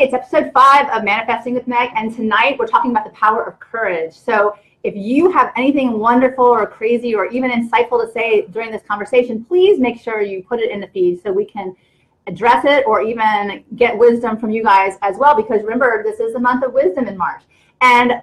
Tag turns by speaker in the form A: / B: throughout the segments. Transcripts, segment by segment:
A: it's episode five of Manifesting with Meg, and tonight we're talking about the power of courage. So, if you have anything wonderful or crazy or even insightful to say during this conversation, please make sure you put it in the feed so we can address it or even get wisdom from you guys as well. Because remember, this is the month of wisdom in March. And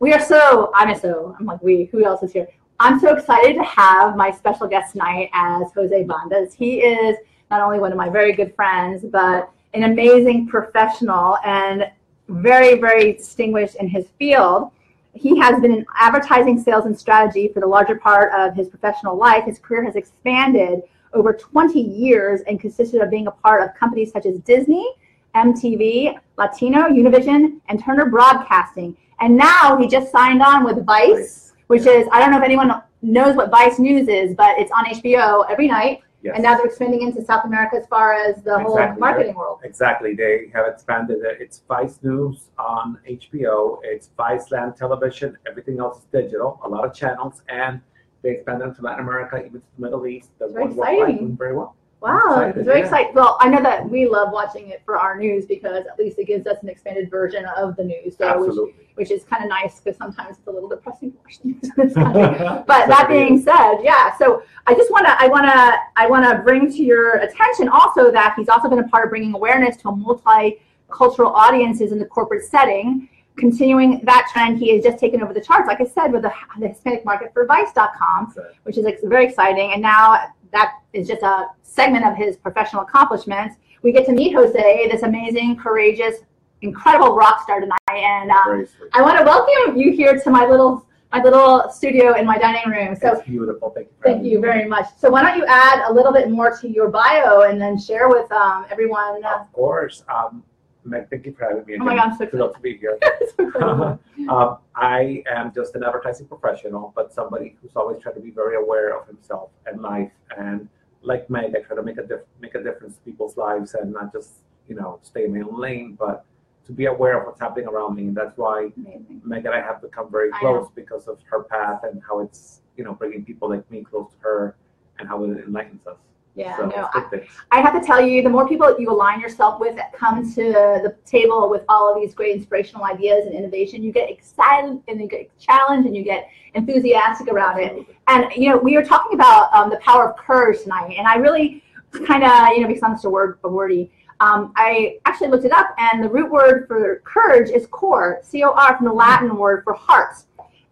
A: we are so, I'm so, I'm like, we, who else is here? I'm so excited to have my special guest tonight as Jose Bandas. He is not only one of my very good friends, but an amazing professional and very, very distinguished in his field. He has been in advertising, sales, and strategy for the larger part of his professional life. His career has expanded over 20 years and consisted of being a part of companies such as Disney, MTV, Latino, Univision, and Turner Broadcasting. And now he just signed on with Vice, which is, I don't know if anyone knows what Vice News is, but it's on HBO every night.
B: Yes.
A: And now they're expanding into South America as far as the whole
B: Exactly.
A: marketing world.
B: Exactly. They have expanded it. It's Vice News on HBO. It's Viceland Television. Everything else is digital. A lot of channels, and they expanded into Latin America, even to the Middle East. They're
A: Very exciting.
B: doing very well.
A: Wow,
B: excited,
A: it's very
B: yeah.
A: exciting. Well, I know that we love watching it for our news because at least it gives us an expanded version of the news. So, which, which is kind of nice because sometimes it's a little depressing to watch the news in this. But that being said, yeah. So I just want to, I want to, I want to bring to your attention also that he's also been a part of bringing awareness to a multicultural audiences in the corporate setting. Continuing that trend, he has just taken over the charts, like I said, with the, the Hispanic market for Vice.com which is very exciting. And now that is just a segment of his professional accomplishments. We get to meet Jose, this amazing, courageous, incredible rock star tonight. And um, I want to welcome you here to my little my little studio in my dining room. So
B: beautiful. Thank you.
A: Thank you very much. So why don't you add a little bit more to your bio and then share with um, everyone? Uh,
B: Of course. Um, Meg, thank you for having me.
A: Oh my
B: again.
A: I'm so
B: Thrilled to be here.
A: uh,
B: um, I am just an advertising professional, but somebody who's always tried to be very aware of himself and life. And like Meg, I try to make a diff- make a difference to people's lives and not just you know stay in my own lane, but to be aware of what's happening around me. And that's why
A: amazing.
B: Meg and I have become very close because of her path and how it's you know bringing people like me close to her and how it enlightens us.
A: Yeah,
B: so
A: no, I. I have to tell you, the more people you align yourself with that come to the table with all of these great inspirational ideas and innovation, you get excited and you get challenged and you get enthusiastic around it. And you know, we were talking about um, the power of courage tonight, and I really kind of, you know, because I'm just a word a wordy. Um, I actually looked it up, and the root word for courage is core, C-O-R, from the Latin word for heart.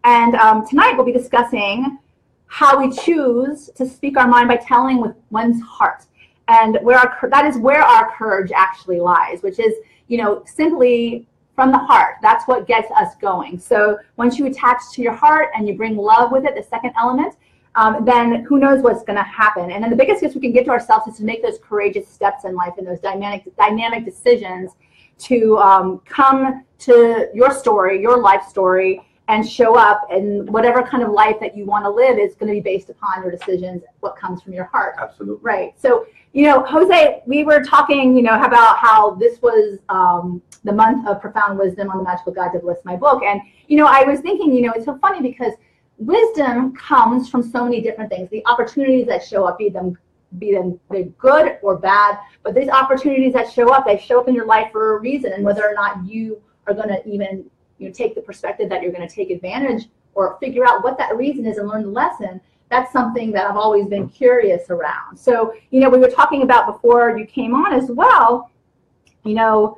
A: And um, tonight we'll be discussing how we choose to speak our mind by telling with one's heart, and where our that is where our courage actually lies, which is, you know, simply from the heart. That's what gets us going. So once you attach to your heart and you bring love with it, the second element, um, then who knows what's going to happen. And then the biggest gift we can give to ourselves is to make those courageous steps in life and those dynamic dynamic decisions to um, come to your story, your life story, and show up. And whatever kind of life that you want to live is going to be based upon your decisions, what comes from your heart.
B: Absolutely.
A: Right. So, you know, Jose, we were talking, you know, about how this was um, the month of profound wisdom on the magical guide to bliss, my book. And, you know, I was thinking, you know, it's so funny because wisdom comes from so many different things. The opportunities that show up, be them be them they're good or bad, but these opportunities that show up, they show up in your life for a reason. And whether or not you are going to even you take the perspective that you're going to take advantage or figure out what that reason is and learn the lesson, that's something that I've always been curious around. So, you know, we were talking about before you came on as well, you know,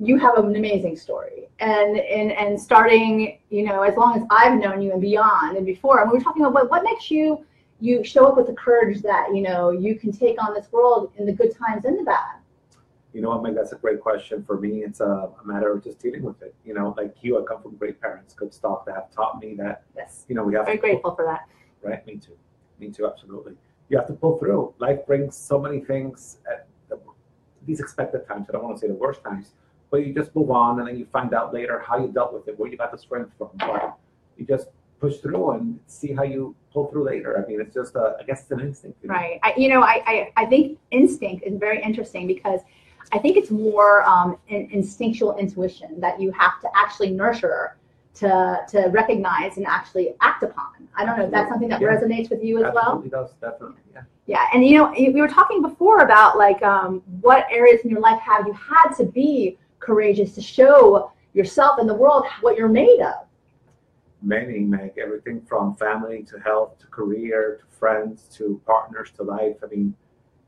A: you have an amazing story. And and and starting, you know, as long as I've known you and beyond and before, and we were talking about what, what makes you you show up with the courage that, you know, you can take on this world in the good times and the bad.
B: You know what, Meg? That's a great question. For me, it's a, a matter of just dealing with it. You know, like you, I come from great parents, good stuff that have taught me that,
A: Yes.
B: you know, we have
A: Very grateful for that.
B: right? Me too. Me too, absolutely. You have to pull through. Life brings so many things at the, these expected times. I don't want to say the worst times, but you just move on and then you find out later how you dealt with it, where you got the strength from. But you just push through and see how you pull through later. I mean, it's just, a, I guess it's an instinct.
A: Right. I, you know, I, I, I think instinct is very interesting because I think it's more um, an instinctual intuition that you have to actually nurture to, to recognize and actually act upon. I don't know if that's something that
B: Yeah.
A: resonates with you as well.
B: Absolutely does, definitely. Yeah.
A: Yeah, and you know, we were talking before about like um, what areas in your life have you had to be courageous to show yourself and the world what you're made of.
B: Many, Meg, everything from family to health to career to friends to partners to life. I mean,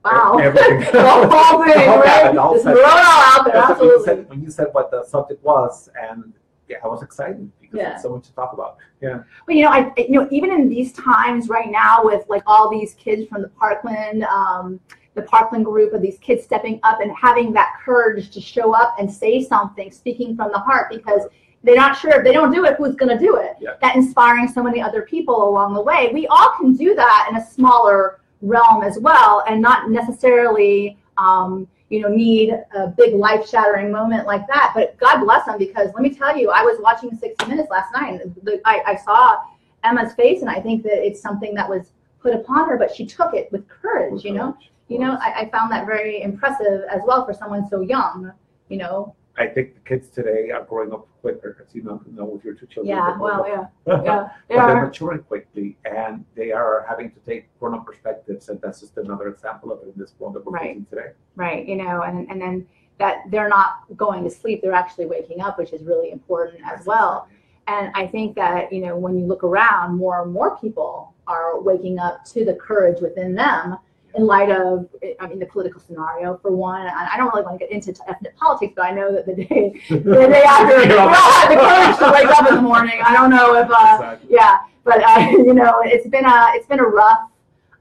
A: Wow.
B: everything.
A: the whole thing,
B: The whole
A: right? Just
B: set.
A: throw it all out there,
B: That's what you said, when you said what the subject was, and yeah, I was excited because
A: Yeah.
B: there's so much to talk about. Yeah,
A: But you know, I you know even in these times right now with like all these kids from the Parkland, um, the Parkland group of these kids stepping up and having that courage to show up and say something, speaking from the heart, because they're not sure if they don't do it, who's going to do it.
B: Yeah.
A: That inspiring so many other people along the way. We all can do that in a smaller realm as well, and not necessarily. Um, you know, need a big life shattering moment like that. But God bless them because let me tell you, I was watching 60 Minutes last night. And I, I saw Emma's face, and I think that it's something that was put upon her, but she took it with courage. You know, you know, I, I found that very impressive as well for someone so young. You know,
B: I think the kids today are growing up quicker, as you know, know with your two children.
A: yeah, well, yeah, yeah, they
B: they're
A: are.
B: maturing quickly, and they are having to take grown-up perspectives, and that's just another example of it in this world that we're
A: Right.
B: today.
A: right you know and and then that they're not going to sleep they're actually waking up which is really important as well and i think that you know when you look around more and more people are waking up to the courage within them in light of i mean the political scenario for one. And i don't really want to get into ethnic politics but i know that the day the day after we all had the courage to wake up in the morning. I don't know if uh
B: Exactly.
A: yeah but uh, you know it's been a it's been a rough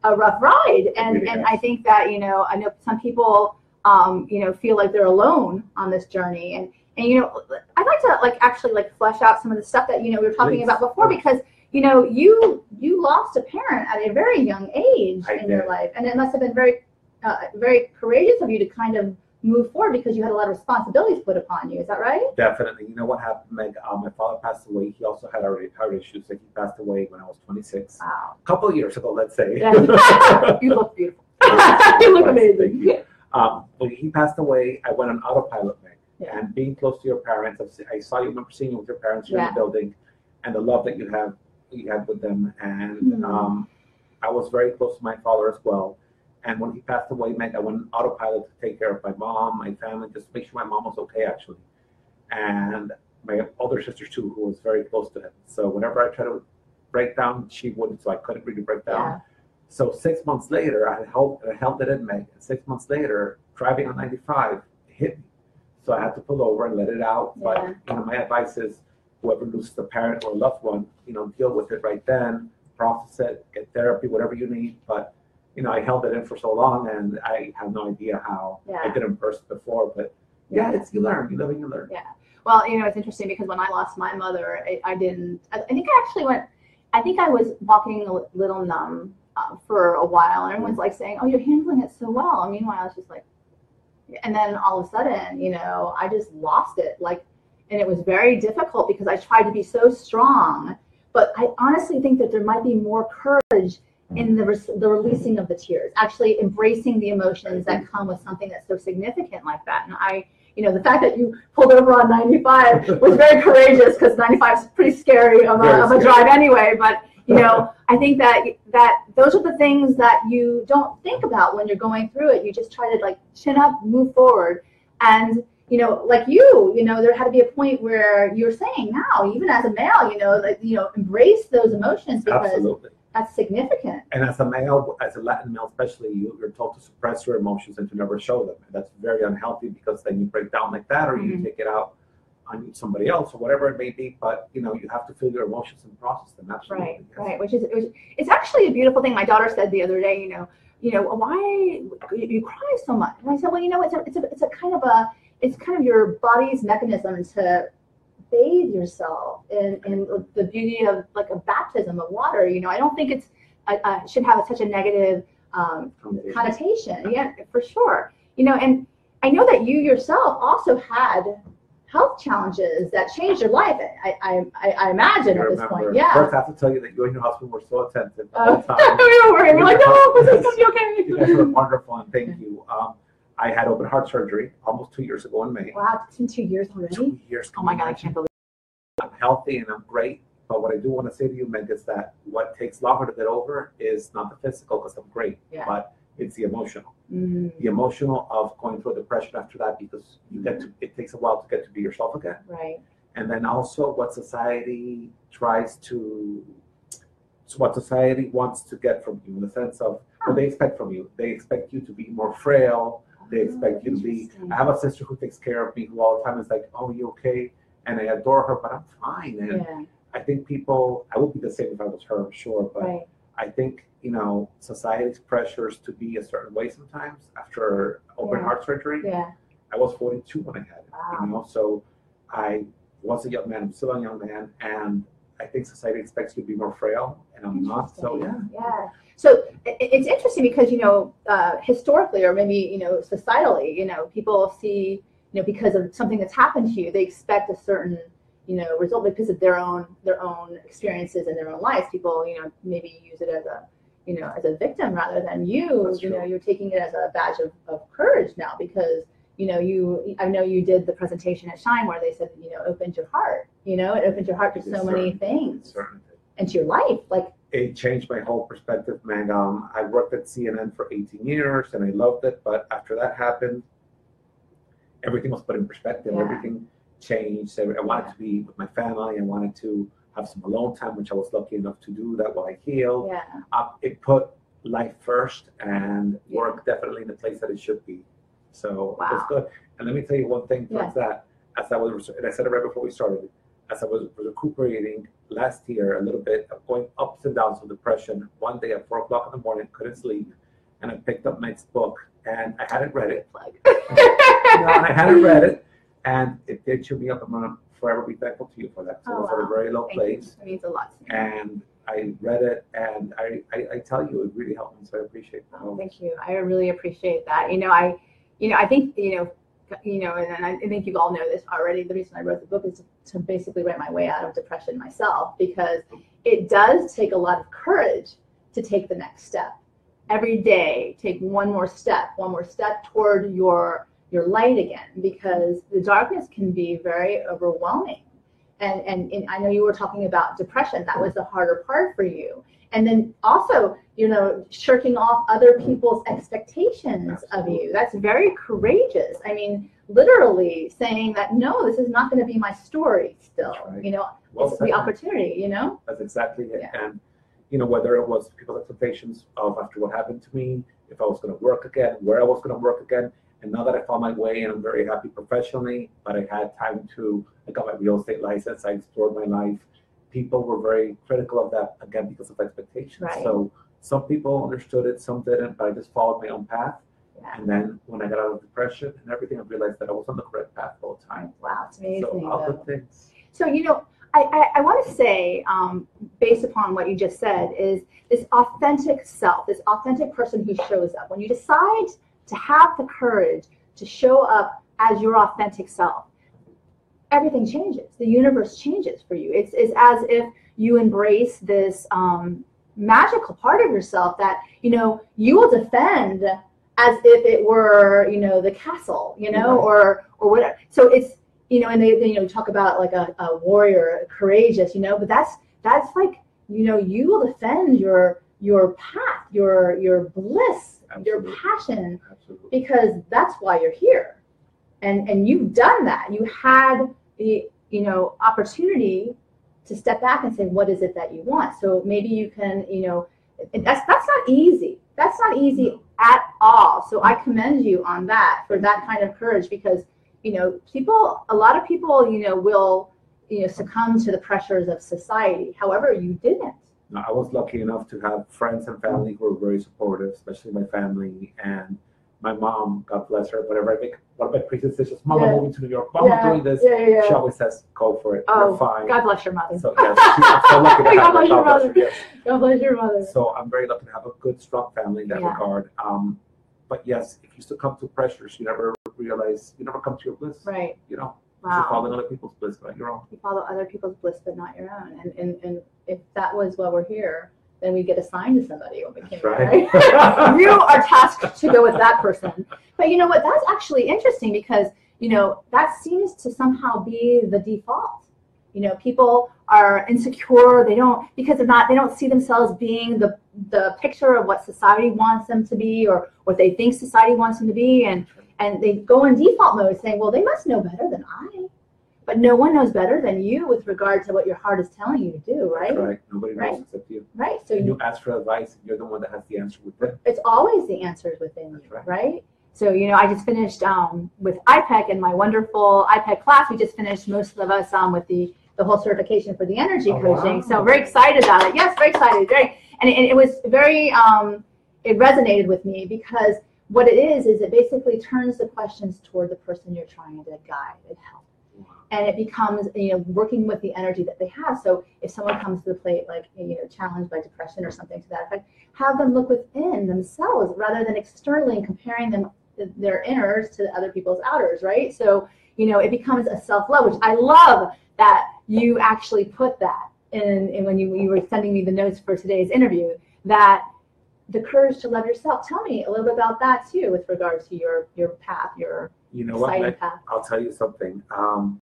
A: a rough ride. And
B: really
A: and i think that you know i know some people um you know feel like they're alone on this journey. And and you know i'd like to like actually like flesh out some of the stuff that you know we were talking
B: Please.
A: about before because you know you you lost a parent at a very young age
B: I
A: in your life and it must have been very uh, very courageous of you to kind of move forward because you had a lot of responsibilities put upon you is that right
B: Definitely. You know what happened, Meg? Uh, my father passed away. He also had heart heart issues. Like he passed away when I was 26,
A: wow
B: a couple of years ago, let's say.
A: Yeah. you look beautiful you look amazing
B: you. Um, when he passed away, I went on autopilot, Meg.
A: Yeah.
B: And being close to your parents, I saw you, remember seeing you with your parents here in the building, and the love that you have, you had with them. And
A: Mhm.
B: um, I was very close to my father as well. And when he passed away, Meg, I went autopilot to take care of my mom, my family, just to make sure my mom was okay, actually. And my older sister too, who was very close to him. So whenever I tried to break down, she wouldn't, so I couldn't really break down.
A: yeah
B: So six months later, I held, I held it in Meg. And six months later, driving on 95 it hit me. So I had to pull over and let it out.
A: Yeah.
B: But you know, my advice is, whoever loses a parent or a loved one, you know, deal with it right then, process it, get therapy, whatever you need. But you know, I held it in for so long, and I have no idea how I
A: Yeah.
B: didn't burst before. But yeah, it's you learn, you live and you learn. Yeah.
A: Well, you know, it's interesting because when I lost my mother, I, I didn't. I, I think I actually went. I think I was walking a little numb uh, for a while, and everyone's like saying, "Oh, you're handling it so well." And meanwhile, I was just like, and then all of a sudden, you know, I just lost it. Like, and it was very difficult because I tried to be so strong, but I honestly think that there might be more courage in the res- the releasing of the tears, actually embracing the emotions that come with something that's so significant like that. And I you know, the fact that you pulled over on 95 was very courageous because 95 is pretty scary of a, of a drive anyway. But, you know, I think that that those are the things that you don't think about when you're going through it. You just try to like chin up, move forward. And, you know, like you, you know, there had to be a point where you're saying now, even as a male, you know, like, you know, embrace those emotions because
B: Absolutely.
A: that's significant.
B: And as a male, as a Latin male especially, you, you're told to suppress your emotions and to never show them. And that's very unhealthy because then you break down like that or you
A: Mhm.
B: take it out on somebody else or whatever it may be. But, you know, you have to feel your emotions and process them. Absolutely.
A: Right,
B: yes.
A: right. Which is, which, it's actually a beautiful thing. My daughter said the other day, you know, you know, why you, you cry so much? And I said, well, you know, it's a, it's a, it's a kind of a, it's kind of your body's mechanism to bathe yourself in, in the beauty of like a baptism of water. You know, I don't think it's, uh, uh, should have such a negative um,
B: Connotation.
A: Yeah, for sure. You know, and I know that you yourself also had health challenges that changed your life. I, I, I, I imagine
B: I
A: at this point. Yeah.
B: First, I have to tell you that you and your husband were so attentive the
A: Uh,
B: whole time.
A: we were worried. We're like, no, this is gonna be
B: You guys were
A: okay.
B: wonderful, and thank you. Um, I had open heart surgery almost two years ago in May.
A: Wow, it's been two years already.
B: Two years.
A: Oh my god, I can't believe.
B: I'm healthy and I'm great. But what I do want to say to you, Meg, is that what takes longer to get over is not the physical, because I'm great.
A: Yeah.
B: But It's the emotional.
A: Mm,
B: The emotional of going through a depression after that because you get to. It takes a while to get to be yourself again.
A: right.
B: and then also what society tries to so what society wants to get from you in the sense of what they expect from you they expect you to be more frail they expect you to be i have a sister who takes care of me who all the time is like oh you okay and i adore her but i'm fine and
A: Yeah,
B: i think people i would be the same if i was her i'm sure but
A: right.
B: i think you know society's pressures to be a certain way sometimes after open
A: Yeah.
B: heart surgery
A: Yeah.
B: I was 42 when I had it,
A: Wow.
B: you know, so I was a young man, I'm still a young man, and I think society expects you to be more frail, and I'm not, so yeah.
A: Yeah. So it's interesting because, you know, uh, historically or maybe, you know, societally, you know, people see, you know, because of something that's happened to you, they expect a certain, you know, result because of their own their own experiences and their own lives. People, you know, maybe use it as a, you know, as a victim rather than you.
B: That's
A: you know, you're taking it as a badge of, of courage now because you know, you I know you did the presentation at Shine where they said, you know, opened your heart. You know, it opened your heart to so
B: is
A: many things
B: Certain
A: and to your life. Like,
B: It changed my whole perspective, man. Um, I worked at CNN for 18 years, and I loved it, but after that happened, everything was put in perspective.
A: Yeah.
B: Everything changed. I I wanted to be with my family. I wanted to have some alone time, which I was lucky enough to do that while I healed.
A: yeah,
B: uh, it put life first and work definitely in the place that it should be. So
A: Wow.
B: it's good. And let me tell you one thing towards that. As I was, and I said it right before we started, as I was recuperating last year a little bit of going ups and downs of depression, one day at four o'clock in the morning, couldn't sleep, and I picked up Meg's book and I hadn't read it.
A: plug.
B: You know, and I hadn't read it, and it did cheer me up. I'm gonna forever be thankful to you for that. So
A: Oh,
B: it was at a
A: wow.
B: very low
A: Thank you.
B: place
A: It means a lot to me.
B: and I read it, and I, I, I tell you, it really helped me. So I appreciate that.
A: Oh, thank you. I really appreciate that. You know, I, you know, I think you know, you know, and I think you all know this already. The reason I wrote the book is to basically write my way out of depression myself because it does take a lot of courage to take the next step. Every day, take one more step, one more step toward your your light again because the darkness can be very overwhelming. And, and, and I know you were talking about depression. That was the harder part for you. And then also, you know, shirking off other people's expectations of you. That's very courageous. I mean, literally saying that, no, this is not going to be my story still.
B: Right.
A: You know,
B: Well
A: it's the opportunity, you know?
B: That's exactly it.
A: Yeah.
B: And you know, whether it was people's expectations of after what happened to me, if I was going to work again, where I was going to work again, and now that I found my way and I'm very happy professionally, but I had time to, I got my real estate license, I explored my life. People were very critical of that again because of expectations.
A: Right.
B: So some people understood it, some didn't, but I just followed my own path.
A: Yeah.
B: And then when I got out of depression and everything, I realized that I was on the correct path all the time.
A: Wow, it's amazing.
B: So all
A: though.
B: things.
A: So, you know, I, I, I want to say, um, based upon what you just said, is this authentic self, this authentic person who shows up. When you decide to have the courage to show up as your authentic self, everything changes. The universe changes for you. It's, it's as if you embrace this um, magical part of yourself that, you know, you will defend as if it were, you know, the castle, you know,
B: Right.
A: or or whatever. So it's you know, and they, they you know talk about like a, a warrior, courageous, you know, but that's that's like you know you will defend your your path, your your bliss, your passion,
B: Absolutely.
A: because that's why you're here, and and you've done that. You had the you know opportunity to step back and say, what is it that you want? So maybe you can you know, that's that's not easy. That's not easy at all. So I commend you on that for that kind of courage because you know people a lot of people you know will you know succumb to the pressures of society however you didn't
B: No, I was lucky enough to have friends and family who were very supportive, especially my family and my mom. God bless her. Whatever I make, of my previous decisions, Mom, I'm
A: Yeah.
B: moving to New York. Mom, I'm doing this.
A: yeah yeah,
B: She always says, "Go for it.
A: Oh,
B: You're fine."
A: god bless your mother
B: So yes, I'm so lucky to
A: God bless your
B: God bless her.
A: mother.
B: Yes.
A: god bless your mother
B: So I'm very lucky to have a good, strong family in that
A: Yeah.
B: regard. Um, but yes, if you succumb to pressures, you never realize, you never come to your bliss.
A: right
B: You know, you should follow other people's bliss, but your own.
A: you follow other people's bliss but not your own and and, and if that was why we're here then we get assigned to somebody when we came
B: right.
A: right? you are tasked to go with that person. But you know what? That's actually interesting because you know that seems to somehow be the default. You know, people are insecure. They don't because they're not. They don't see themselves being the the picture of what society wants them to be, or what they think society wants them to be, and and they go in default mode, saying, "Well, they must know better than I." But no one knows better than you with regard to what your heart is telling you to do, right?
B: Right. Nobody knows
A: Right.
B: except you.
A: Right. So you,
B: you ask for advice, you're the one that has the answer within.
A: it's always the answers within you,
B: right.
A: right? So, you know, I just finished um, with IPEC and my wonderful IPEC class. We just finished, most of us, um, with the, the whole certification for the energy
B: Oh,
A: coaching.
B: wow.
A: So, very excited about it. Yes, very excited. Very, and, and it was very, um, it resonated with me because what it is, is it basically turns the questions toward the person you're trying to guide and help and it becomes you know working with the energy that they have so if someone comes to the plate like you know challenged by depression or something to that effect have them look within themselves rather than externally and comparing them their inners to other people's outers right so you know it becomes a self-love which i love that you actually put that in, in when you, you were sending me the notes for today's interview that the courage to love yourself tell me a little bit about that too with regard to your your path your
B: You know what?
A: exciting path
B: I'll tell you something. Um,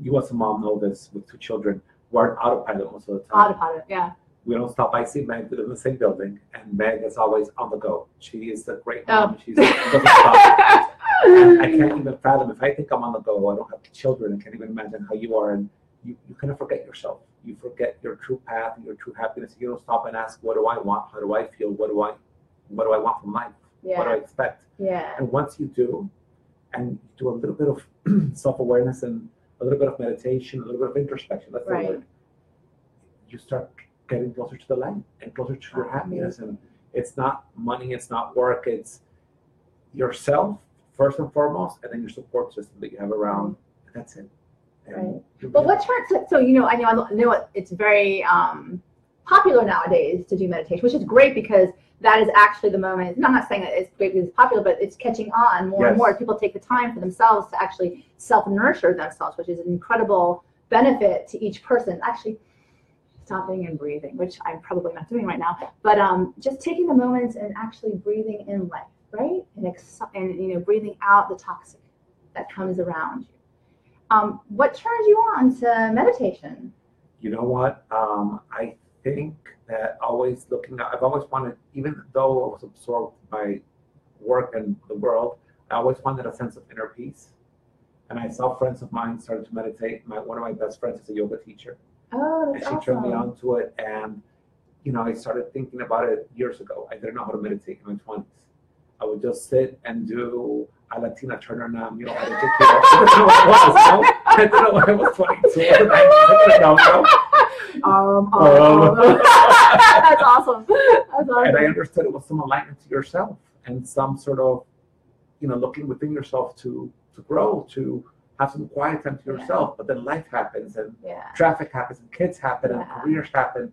B: you as a mom know this with two children. We're on autopilot most of the time.
A: autopilot yeah
B: we don't stop. I see Meg live in the same building, and Meg is always on the go. She is the great
A: Oh.
B: mom. She's doesn't stop. And I can't even fathom if I think I'm on the go. I don't have children. I can't even imagine how you are, and you, you kind of forget yourself. You forget your true path and your true happiness. You don't stop and ask, "What do I want? How do I feel? What do I, what do I want from life? What do I expect?"
A: yeah
B: And once you do, and do a little bit of self-awareness and a little bit of meditation, a little bit of introspection, that's
A: Right.
B: the word, you start getting closer to the light and closer to your happiness. And it's not money, it's not work, it's yourself first and foremost, and then your support system that you have around. That's it. And
A: Right. But what so, so you know I know I know it's very um, popular nowadays to do meditation, which is great because that is actually the moment. I'm not saying that it's great because it's popular, but it's catching on more and more. People take the time for themselves to actually self nurture themselves, which is an incredible benefit to each person. Actually, stopping and breathing, which I'm probably not doing right now, but um, just taking the moments and actually breathing in life, right, and ex- and you know breathing out the toxic that comes around you. Um, what turns you on to meditation?
B: you know what? Um, I think that always looking at, I've always wanted, even though I was absorbed by work and the world, I always wanted a sense of inner peace. And I saw friends of mine started to meditate. My, one of my best friends is a yoga teacher,
A: Oh,
B: and
A: that's
B: she
A: awesome.
B: turned me on to it. And, you know, I started thinking about it years ago. I didn't know how to meditate in my 20s. I would just sit and do a Latina Turner Nam, you know, I didn't know what it was. No? I didn't know I was 22 or 19. I didn't know, no?
A: Um, um,
B: Um.
A: that's awesome. That's awesome.
B: and I understood it was some alignment to yourself and some sort of, you know, looking within yourself to to grow, to have some quiet time to
A: Yeah.
B: yourself. But then life happens and
A: yeah,
B: traffic happens and kids happen and careers happen,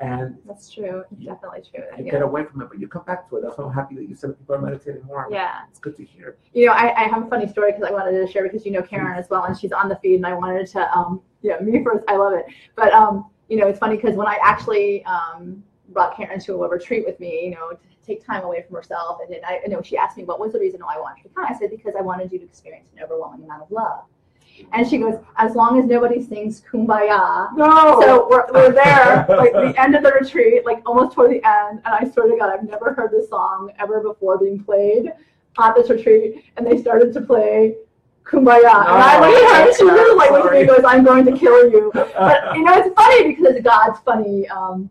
B: and
A: that's true. It's definitely true.
B: you
A: Yeah.
B: get away from it. But you come back to it. That's why I'm happy that you said that people are meditating more.
A: yeah.
B: it's good to hear.
A: You know, I, I have a funny story because I wanted to share because you know Karen as well, and she's on the feed, and I wanted to, um, yeah, me first. I love it, but um, you know, it's funny because when I actually um, brought Karen to a retreat with me, you know, to take time away from herself, and then I, you know, she asked me what was the reason why I wanted to come. I said because I wanted you to experience an overwhelming amount of love. And she goes, as long as nobody sings "Kumbaya."
B: No.
A: So we're, we're there, like the end of the retreat, like almost toward the end, and I swear to God, I've never heard this song ever before being played at this retreat, and they started to play Kumbaya, and I looked at her, and she really like looked at me and goes, "I'm going to kill you." But you know, it's funny because God's funny um,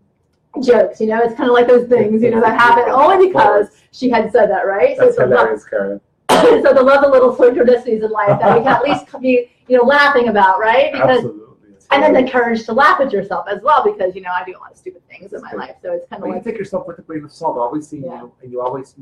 A: jokes. You know, it's kind of like those things you know that happen only because she had said that, right?
B: That's
A: so it's a love,
B: hilarious, Karen.
A: so to love the little synchronicities in life that we can at least be you know laughing about, right? Because
B: Absolutely.
A: And then the courage to laugh at yourself as well because you know I do a lot of stupid things in my life, so it's kind of
B: you
A: like
B: take yourself with a grain of salt. I always see
A: Yeah.
B: you, and you always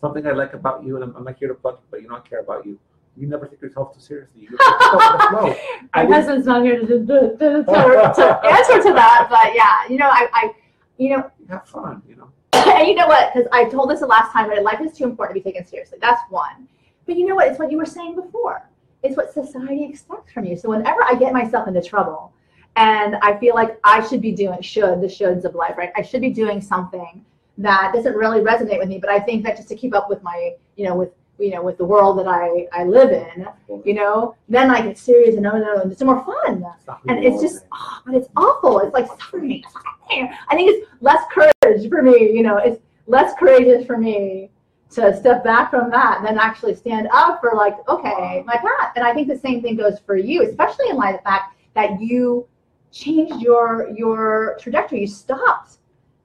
B: something I like about you, and I'm, I'm not here to plug you, but you know I care about you. You never take yourself too seriously. You just go with the flow. I
A: my
B: didn't-
A: husband's not here to, to, to, to, to answer to that, but yeah, you know I, I you know
B: have fun, you know.
A: and you know what? Because I told this the last time, but life is too important to be taken seriously. That's one. But you know what? It's what you were saying before. It's what society expects from you. So whenever I get myself into trouble, and I feel like I should be doing should the shoulds of life, right? I should be doing something that doesn't really resonate with me. But I think that just to keep up with my, you know, with you know, with the world that I, I live in, you know, then I get serious and no, no, no, it's more fun. And it's just, oh, but it's awful. It's like suffering. I think it's less courage for me, you know, it's less courageous for me to step back from that than actually stand up for like, okay, my path. And I think the same thing goes for you, especially in light of the fact that you changed your your trajectory. You stopped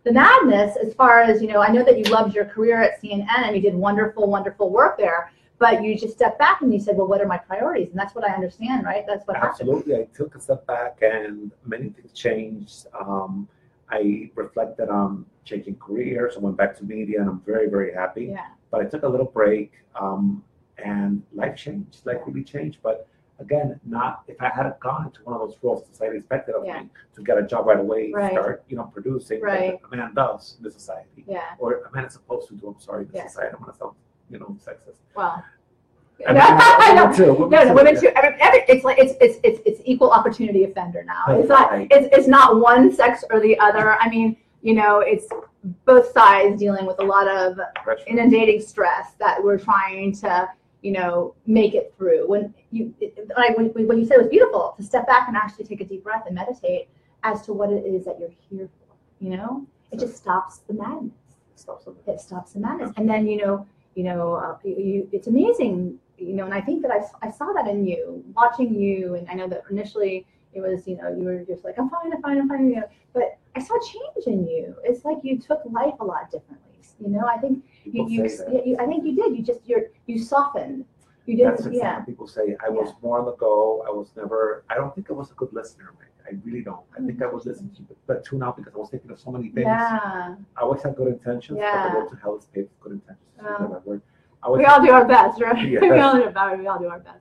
A: the madness as far as, you know, I know that you loved your career at CNN and you did wonderful, wonderful work there, but you just stepped back and you said, well, what are my priorities? And that's what I understand, right? That's what
B: Absolutely. Happened. I took a step back and many things changed. Um, I reflected on changing careers. I went back to media and I'm very, very happy.
A: Yeah.
B: But I took a little break um, and life changed, life really changed. But again, not if I hadn't gone into one of those roles society expected of
A: Yeah.
B: me to get a job right away,
A: Right.
B: start, you know, producing
A: Right.
B: like a man does in the society.
A: Yeah.
B: Or a man is supposed to do, I'm sorry, the
A: Yeah.
B: society. I don't want to sound, you know, sexist.
A: Well,
B: I
A: no,
B: women too,
A: no, no, women
B: yeah.
A: too. Every, every, it's like it's, it's it's it's equal opportunity offender now. It's not it's it's not one sex or the other. I mean, you know, it's both sides dealing with a lot of
B: Pressure.
A: inundating stress that we're trying to you know make it through. When you it, I, when, when you said it was beautiful to step back and actually take a deep breath and meditate as to what it is that you're here for. You know, it just stops the madness
B: Stop something.
A: it stops the madness. And then you know, you know, uh, you, you, it's amazing, you know. And I think that I, I saw that in you, watching you. And I know that initially it was, you know, you were just like, I'm fine, I'm fine, I'm fine, you know. But I saw change in you. It's like you took life a lot differently. You know, I think you, you, yeah, you I think you did. You just you're you softened. You didn't,
B: That's exactly
A: yeah,
B: what people say. I was more on the go. I was never. I don't think I was a good listener. I really don't. I think I was mm-hmm. listening to but tune out because I was thinking of so many things.
A: yeah.
B: I always had good intentions, but
A: Yeah.
B: the road to hell is paved with good intentions. The word. I
A: We all do our best, right?
B: Yeah.
A: we all do our we all do our best.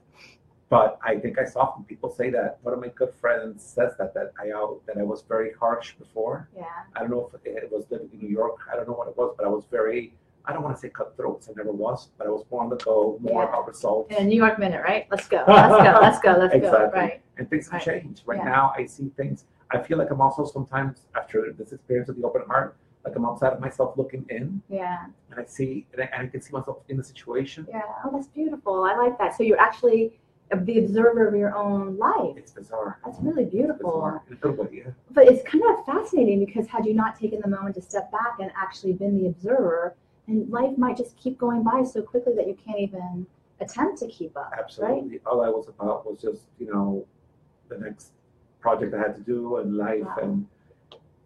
B: But I think I softened. People say that. One of my good friends says that that I out that I was very harsh before.
A: Yeah.
B: I don't know if it was living in New York. I don't know what it was, but I was very. I don't want to say cutthroat. 'cause I never was, but I was more on the go, more
A: Yeah.
B: about results.
A: In a New York minute, right? Let's go. Let's go. Let's go. Let's go.
B: Exactly.
A: Right.
B: and things have
A: Right.
B: changed. Right
A: Yeah.
B: now, I see things. I feel like I'm also sometimes after this experience with the open heart, like I'm outside of myself looking in,
A: Yeah.
B: and I see, and I, and I can see myself in the situation.
A: Yeah. Oh, that's beautiful. I like that. So you're actually the observer of your own life.
B: It's bizarre.
A: That's really
B: It's
A: beautiful.
B: bizarre. In a yeah.
A: But it's kind of fascinating because had you not taken the moment to step back and actually been the observer, and life might just keep going by so quickly that you can't even attempt to keep up.
B: Absolutely. All I was about was just, you know, the next project I had to do and life,
A: Wow.
B: and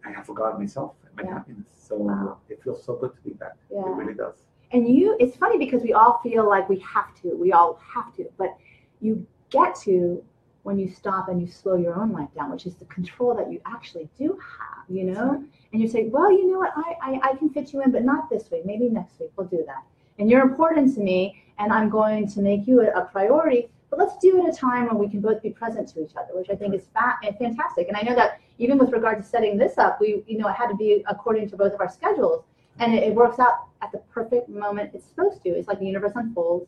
B: I had forgotten myself and my
A: Yeah.
B: happiness. So
A: Wow.
B: it feels so good to be back. It
A: Yeah.
B: really does.
A: And you, it's funny because we all feel like we have to, we all have to, but you get to when you stop and you slow your own life down, which is the control that you actually do have, you know? And you say, well, you know what, I, I, I can fit you in, but not this week, maybe next week, we'll do that. And you're important to me, and I'm going to make you a, a priority, but let's do it at a time when we can both be present to each other, which I think is fa- and fantastic. And I know that even with regard to setting this up, we, you know, it had to be according to both of our schedules and it, it works out at the perfect moment it's supposed to. It's like the universe unfolds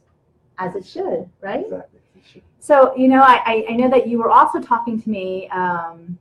A: as it should, right?
B: Exactly.
A: So, you know, I, I, know that you were also talking to me um,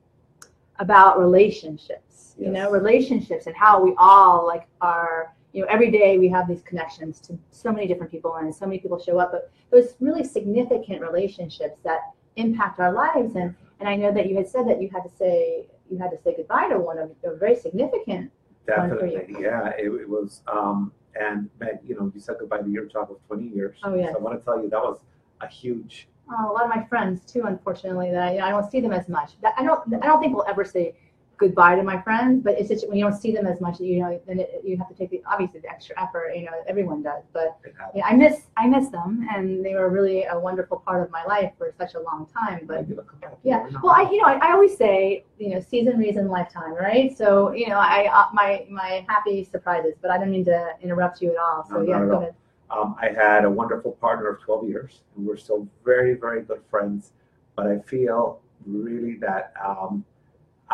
A: about relationships, you know, relationships and how we all like are, you know, every day we have these connections to so many different people and so many people show up, but those really significant relationships that impact our lives. And, and I know that you had said that you had to say, you had to say goodbye to one of a very significant One for you.
B: Definitely, yeah. It, it was, um, and Meg, you know, you said goodbye to your job of 20 years.
A: Oh, yes.
B: So I want to tell you that was a huge.
A: Oh, a lot of my friends too, unfortunately, that I, you know, I don't see them as much. That I don't, I don't think we'll ever say goodbye to my friends, but it's just when you don't see them as much, you know, then it, you have to take the obviously the extra effort. You know, everyone does, but yeah, I miss, I miss them, and they were really a wonderful part of my life for such a long time. But
B: Maybe they'll come back,
A: yeah, well, I, you know, I, I always say, you know, season, reason, lifetime, right? So, you know, I, uh, my, my happy surprises, but I don't mean to interrupt you at all. So
B: No,
A: yeah, go ahead.
B: Um, I had a wonderful partner of 12 years, and we're still very, very good friends. But I feel really that um,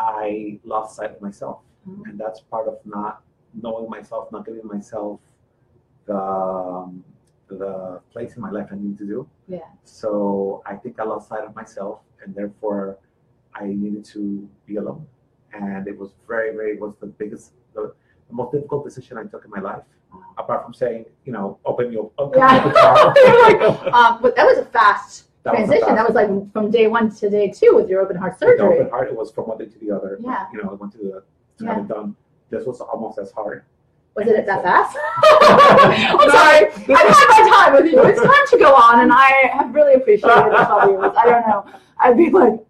B: I lost sight of myself,
A: Mhm.
B: and that's part of not knowing myself, not giving myself the um, the place in my life I need to do.
A: Yeah.
B: So I think I lost sight of myself, and therefore I needed to be alone. And it was very, very was the biggest, the, the most difficult decision I took in my life, apart from saying, you know, open your open
A: Yeah.
B: your car.
A: Like, um, but that was a fast
B: That
A: transition. That was like from day one to day two with your open heart
B: With the open heart, it was from one day to the other.
A: Yeah.
B: You know, I went to the to
A: Yeah.
B: have it done. This was almost as hard.
A: Was it that fast? I'm sorry. I've had my time with you. It's time to go on, and I have really appreciated the 12 years. I don't know. I'd be like,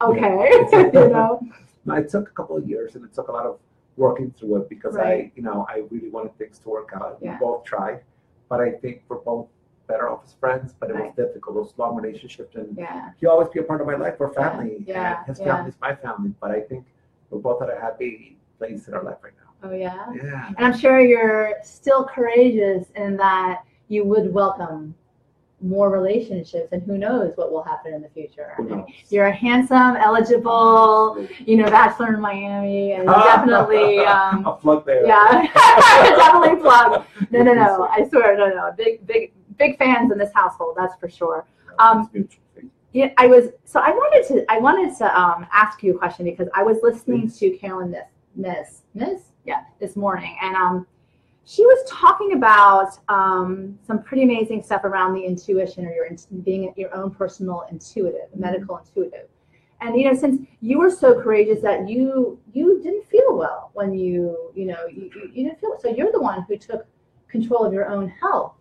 A: okay, you know.
B: No, it took a couple of years and it took a lot of working through it because I, you know, I really wanted things to work out.
A: Yeah.
B: We both tried, but I think we're both better off as friends. But it was
A: Right.
B: difficult, those long relationships, and
A: Yeah.
B: he'll always be a part of my life. We're family,
A: Yeah,
B: and his
A: yeah.
B: family is my family. But I think we're both at a happy place in our life right now.
A: Oh yeah.
B: Yeah.
A: And I'm sure you're still courageous in that you would welcome more relationships, and who knows what will happen in the future. You're a handsome, eligible, you know, bachelor in Miami, and definitely. Um,
B: a plug there.
A: Yeah, definitely plug. No, no, no. I swear, no, no. Big, big, big fans in this household. That's for sure. Um,
B: It's mutual thing.
A: Yeah, I was. So I wanted to. I wanted to um, ask you a question because I was listening to Caroline Myss, Myss, Myss, yeah, this morning, and um, she was talking about um, some pretty amazing stuff around the intuition or your being your own personal intuitive, medical intuitive. And you know, since you were so courageous that you you didn't feel well when you you know you, you didn't feel so you're the one who took control of your own health.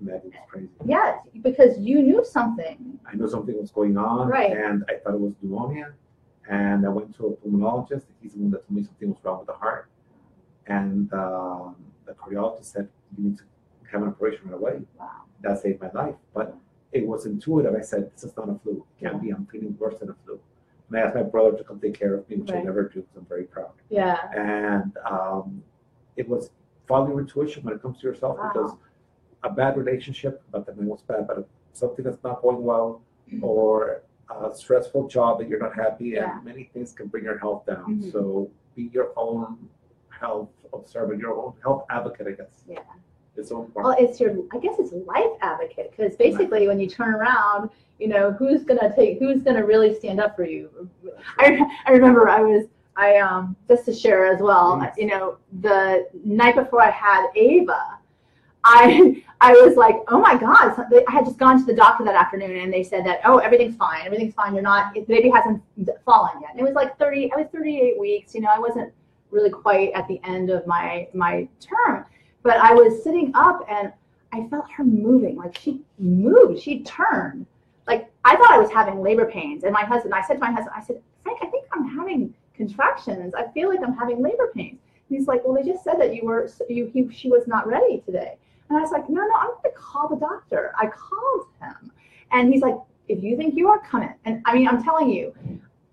B: Megan was crazy.
A: Yes, because you knew something.
B: I knew something was going on,
A: Right.
B: and I thought it was pneumonia. And I went to a pulmonologist. He's the one that told me something was wrong with the heart. And um, the cardiologist said, You need to have an operation right away.
A: Wow.
B: That saved my life. But it was intuitive. I said, This is not a flu. It can't be. I'm feeling worse than a flu. And I asked my brother to come take care of me, which I never do because I'm very proud.
A: Yeah.
B: And um, it was following your intuition when it comes to yourself
A: Wow.
B: because a bad relationship, not that was bad, but something that's not going well,
A: Mm-hmm.
B: or a stressful job that you're not happy,
A: Yeah.
B: and many things can bring your health down.
A: Mhm.
B: So be your own health observer, your own health advocate, I guess.
A: Yeah.
B: It's so
A: Well, it's your, I guess it's life advocate because basically when you turn around, you know, who's gonna take, who's gonna really stand up for you? I, I remember I was, I, um, just to share as well,
B: Please.
A: you know, the night before I had Ava, I, I was like, oh my God, so they- I had just gone to the doctor that afternoon and they said that, oh, everything's fine, everything's fine, you're not, the baby hasn't fallen yet. And it was like 30, I was 38 weeks, you know, I wasn't really quite at the end of my, my term but I was sitting up and I felt her moving. Like she moved, she turned. Like I thought I was having labor pains. And my husband, I said to my husband, I said, Frank, I think I'm having contractions. I feel like I'm having labor pains. He's like, Well, they just said that you were, you, he, she was not ready today. And I was like, No, no, I'm going to call the doctor. I called him, and he's like, If you think you are, come in. And I mean, I'm telling you,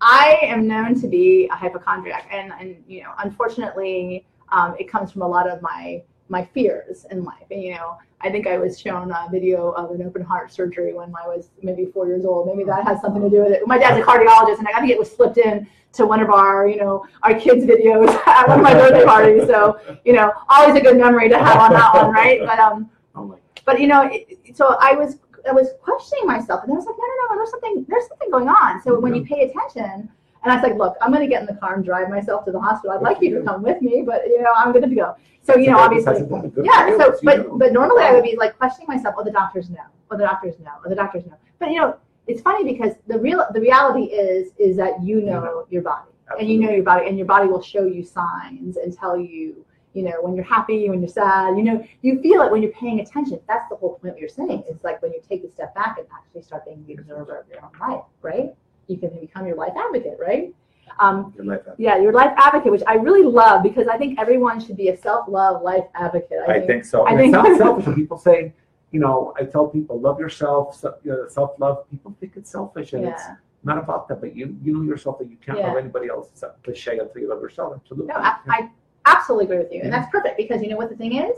A: I am known to be a hypochondriac, and and you know, unfortunately, um, it comes from a lot of my my fears in life. And you know, I think I was shown a video of an open heart surgery when I was maybe four years old. Maybe that has something to do with it. My dad's a cardiologist, and I think it was slipped in to one of our, you know, our kids' videos at one of my birthday parties. So, you know, always a good memory to have on that one, right? But um,
B: Oh
A: but you know, it, so I was I was questioning myself, and I was like, no, no, no, there's something there's something going on. So when you pay attention, and I was like, look, I'm going to get in the car and drive myself to the hospital. I'd like you to come with me, but you know, I'm going to go. So you know, obviously,
B: that's a good
A: yeah. So,
B: you
A: but but normally I would be like questioning myself. Oh, the doctors know. Oh, the doctors know. Oh, the doctors know. But you know, it's funny because the real the reality is is that you know
B: know.
A: your body and you know your body and your body will show you signs and tell you you know when you're happy when you're sad you know you feel it when you're paying attention that's the whole point of what you're saying it's like when you take a step back and actually start being the observer of your own life right you can become your life advocate right um,
B: Your life advocate.
A: yeah your life advocate which i really love because i think everyone should be a self-love life advocate
B: I think so.
A: I
B: And
A: think-
B: it's not selfish. When people say, you know, I tell people, love yourself, you know, self-love. People think it's selfish, and it's not about that. But you, you know yourself that you can't
A: Yeah.
B: love anybody else. It's a cliche until you love yourself. Absolutely.
A: no I, I absolutely agree with you and that's perfect because you know what the thing is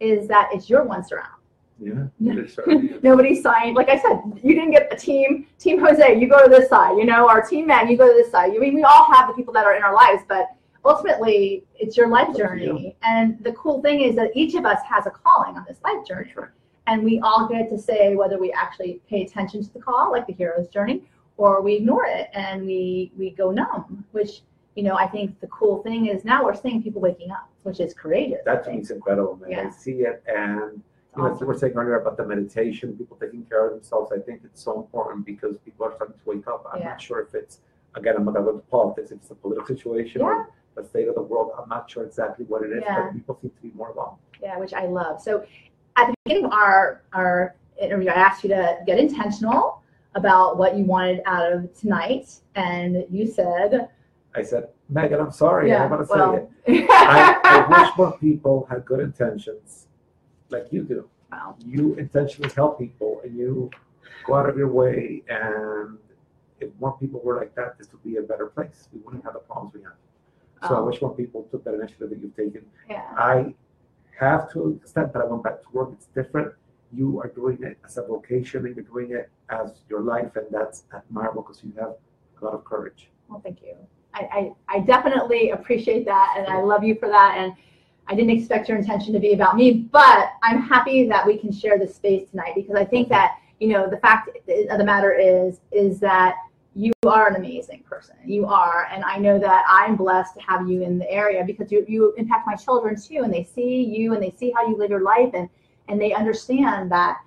A: is that it's your once around
B: yeah.
A: Yeah.
B: it certainly is.
A: Nobody signed. Like I said, you didn't get a team. Team Jose, you go to this side. You know, our team man, you go to this side. I mean, we all have the people that are in our lives, but ultimately, it's your life journey. And the cool thing is that each of us has a calling on this life journey, and we all get to say whether we actually pay attention to the call, like the hero's journey, or we ignore it and we we go numb, which you know, I think the cool thing is now we're seeing people waking up, which is courageous.
B: That to me is incredible, man. I see it and you know,
A: awesome.
B: we were saying earlier about the meditation, people taking care of themselves, I think it's so important because people are starting to wake up. I'm
A: Yeah.
B: not sure if it's, again, I'm not going to politics, if it's a political situation or the state of the world. I'm not sure exactly what it is,
A: Yeah.
B: but people seem to be more involved.
A: Yeah, which I love. So at the beginning of our our interview, I asked you to get intentional about what you wanted out of tonight, and you said,
B: I said, Megan, I'm sorry,
A: Yeah,
B: I'm going to say
A: well-
B: it. I, I wish more people had good intentions like you do.
A: Wow.
B: You intentionally help people and you go out of your way. And if more people were like that, this would be a better place. We wouldn't have the problems we have. So I
A: Oh.
B: wish more people took that initiative that you've taken.
A: yeah,
B: I have to extent that I went back to work. It's different. You are doing it as a vocation and you're doing it as your life. And that's admirable because you have a lot of courage.
A: well, thank you. I, I, I definitely appreciate that, and I love you for that. And I didn't expect your intention to be about me, but I'm happy that we can share this space tonight because I think that you know the fact of the matter is is that you are an amazing person. You are, and I know that I'm blessed to have you in the area because you you impact my children too, and they see you and they see how you live your life, and and they understand that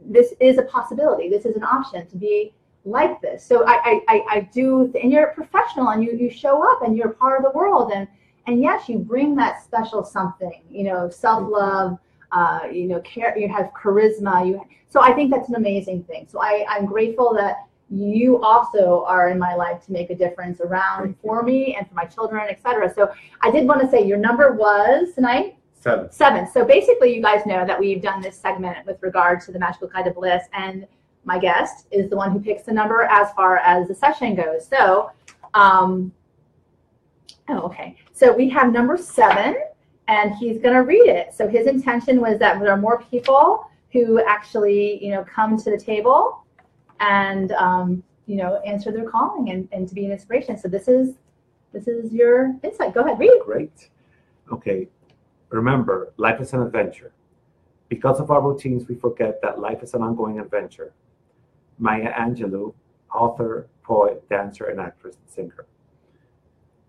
A: this is a possibility. This is an option to be like this. So I, I, I, do, and you're a professional and you, you show up and you're part of the world. And, and yes, you bring that special something, you know, self-love, uh, you know, care, you have charisma. You, so I think that's an amazing thing. So I, I'm grateful that you also are in my life to make a difference around for me and for my children, etc. So I did want to say your number was tonight
B: Seven.
A: seven. So basically, you guys know that we've done this segment with regard to the magical kind of bliss, and my guest is the one who picks the number as far as the session goes. So, um, oh, okay. So we have number seven, and he's going to read it. So his intention was that there are more people who actually, you know, come to the table and um, you know answer their calling and, and to be an inspiration. So this is this is your insight. Go ahead, read.
B: Great. Okay. Remember, life is an adventure. Because of our routines, we forget that life is an ongoing adventure. Maya Angelou, author, poet, dancer, and actress and singer.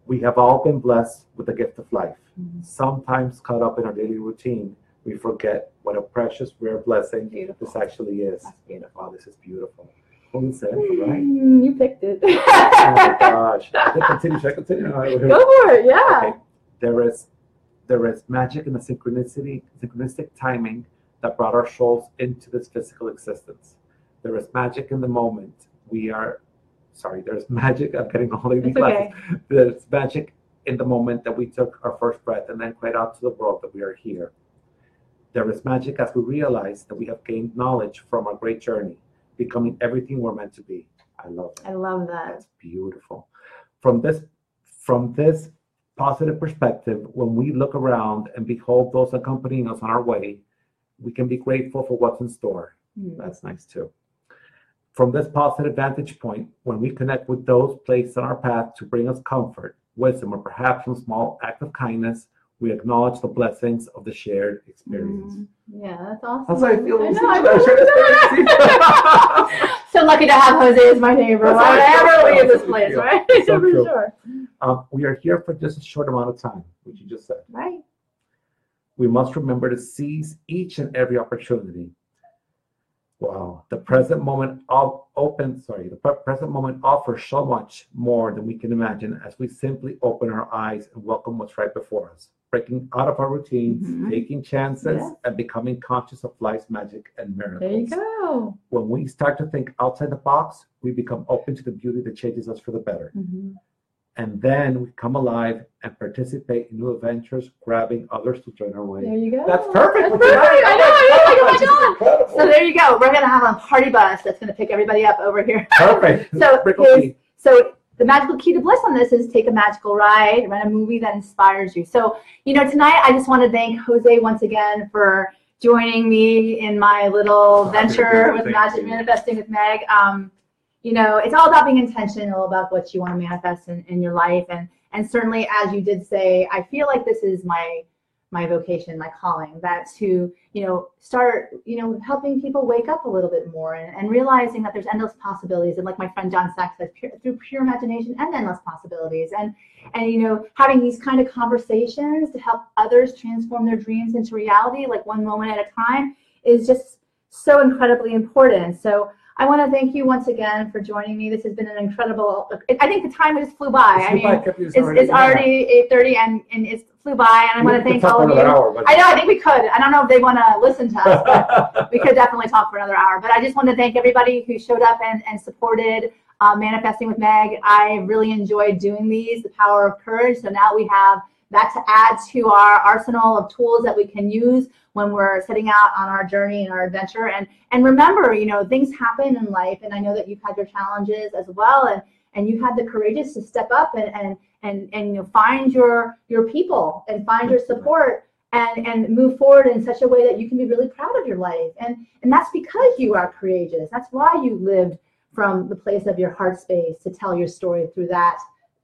B: We have all been blessed with the gift of life. Sometimes caught up in our daily routine, we forget what a precious, rare blessing
A: Beautiful.
B: this actually is.
A: That's beautiful.
B: Wow, this is beautiful. Holy said it, right?
A: Mm, You picked it.
B: Oh my gosh. Should I continue? Should I continue?
A: Go for it. Yeah.
B: Okay. There is there is magic in the synchronicity, synchronistic timing that brought our souls into this physical existence. There is magic in the moment we are sorry, there's magic. I'm getting all of these glasses.
A: okay.
B: There's magic in the moment that we took our first breath and then cried out to the world that we are here. There is magic as we realize that we have gained knowledge from our great journey, becoming everything we're meant to be. I love that.
A: I love that.
B: That's beautiful. From this from this positive perspective, when we look around and behold those accompanying us on our way, we can be grateful for what's in store.
A: Mm.
B: That's nice too. From this positive vantage point, when we connect with those placed on our path to bring us comfort, wisdom, or perhaps some small act of kindness, we acknowledge the blessings of the shared experience.
A: Mm. Yeah, that's awesome.
B: That's how I feel.
A: I know, I
B: I
A: know,
B: share
A: I know.
B: this experience.
A: so lucky to have Jose as my neighbor
B: I feel.
A: leave this
B: That's how I
A: place,
B: feel.
A: right?
B: So
A: for
B: true.
A: sure.
B: Um, we are here for just a short amount of time, which you just said.
A: Right.
B: We must remember to seize each and every opportunity. Wow, the present moment of open, sorry, the present moment offers so much more than we can imagine as we simply open our eyes and welcome what's right before us, breaking out of our routines,
A: Mhm.
B: taking chances,
A: Yes.
B: and becoming conscious of life's magic and miracles.
A: There you go.
B: When we start to think outside the box, we become open to the beauty that changes us for the better.
A: Mhm.
B: And then we come alive and participate in new adventures, grabbing others to join our way.
A: There you go.
B: That's perfect.
A: That's perfect. I know. I know. Oh my God. So there you go. We're gonna have a party bus that's gonna pick everybody up over here.
B: Perfect.
A: So
B: Sprinkle
A: his-
B: tea.
A: So the magical key to bliss on this is take a magical ride, rent a movie that inspires you. So, you know, tonight I just want to thank Jose once again for joining me in my little venture with Magic
B: you.
A: Manifesting with Meg. Um, you know, it's all about being intentional about what you want to manifest in, in your life. And and certainly as you did say, I feel like this is my my vocation, my calling. that to, you know, start, you know, helping people wake up a little bit more and, and realizing that there's endless possibilities. And like my friend John Sachs says, pure, through pure imagination and endless possibilities. And and you know, having these kind of conversations to help others transform their dreams into reality, like one moment at a time, is just so incredibly important. So I want to thank you once again for joining me. This has been an incredible. I think the time just flew by.
B: It's
A: I mean, it's, it's already eight thirty, and and it flew by. And I want to thank all of you.
B: Hour,
A: I know. I think we could. I don't know if they want to listen to us, but we could definitely talk for another hour. But I just want to thank everybody who showed up and and supported uh, manifesting with Meg. I really enjoyed doing these. The power of courage. So now we have that to add to our arsenal of tools that we can use when we're setting out on our journey and our adventure. And and remember, you know, things happen in life, and I know that you've had your challenges as well, and and you had the courageous to step up and and and and you know find your your people and find your support and and move forward in such a way that you can be really proud of your life. And and that's because you are courageous. That's why you lived from the place of your heart space to tell your story through that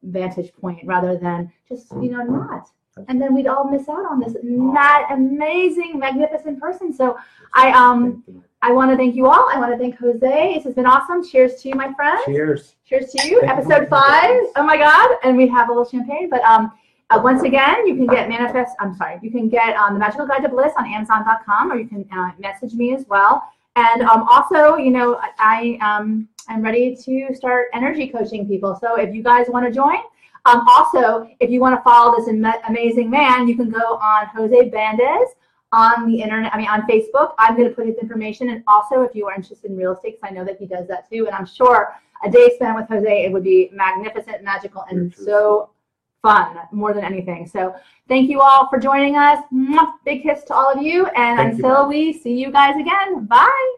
A: vantage point rather than just you know not. And then we'd all miss out on this that amazing magnificent person. So i um i want to thank you all. I want to thank jose. This has been awesome. Cheers to you my friend
B: Cheers.
A: cheers to you.
B: Thank
A: episode
B: for
A: five. oh my god. And we have a little champagne but um uh, once again you can get manifest i'm sorry you can get um, the magical guide to bliss on amazon.com or you can uh, message me as well and um, also you know i, um, am ready to start energy coaching people so if you guys want to join um, also, if you want to follow this ama- amazing man, you can go on Jose Bandes on the internet, I mean, on Facebook. I'm going to put his information. And also, if you are interested in real estate, because I know that he does that too. And I'm sure a day spent with Jose, it would be magnificent, magical, and so fun more than anything. So, thank you all for joining us. Big kiss to all of you. And
B: Thank
A: until
B: Matt.
A: we see you guys again, bye.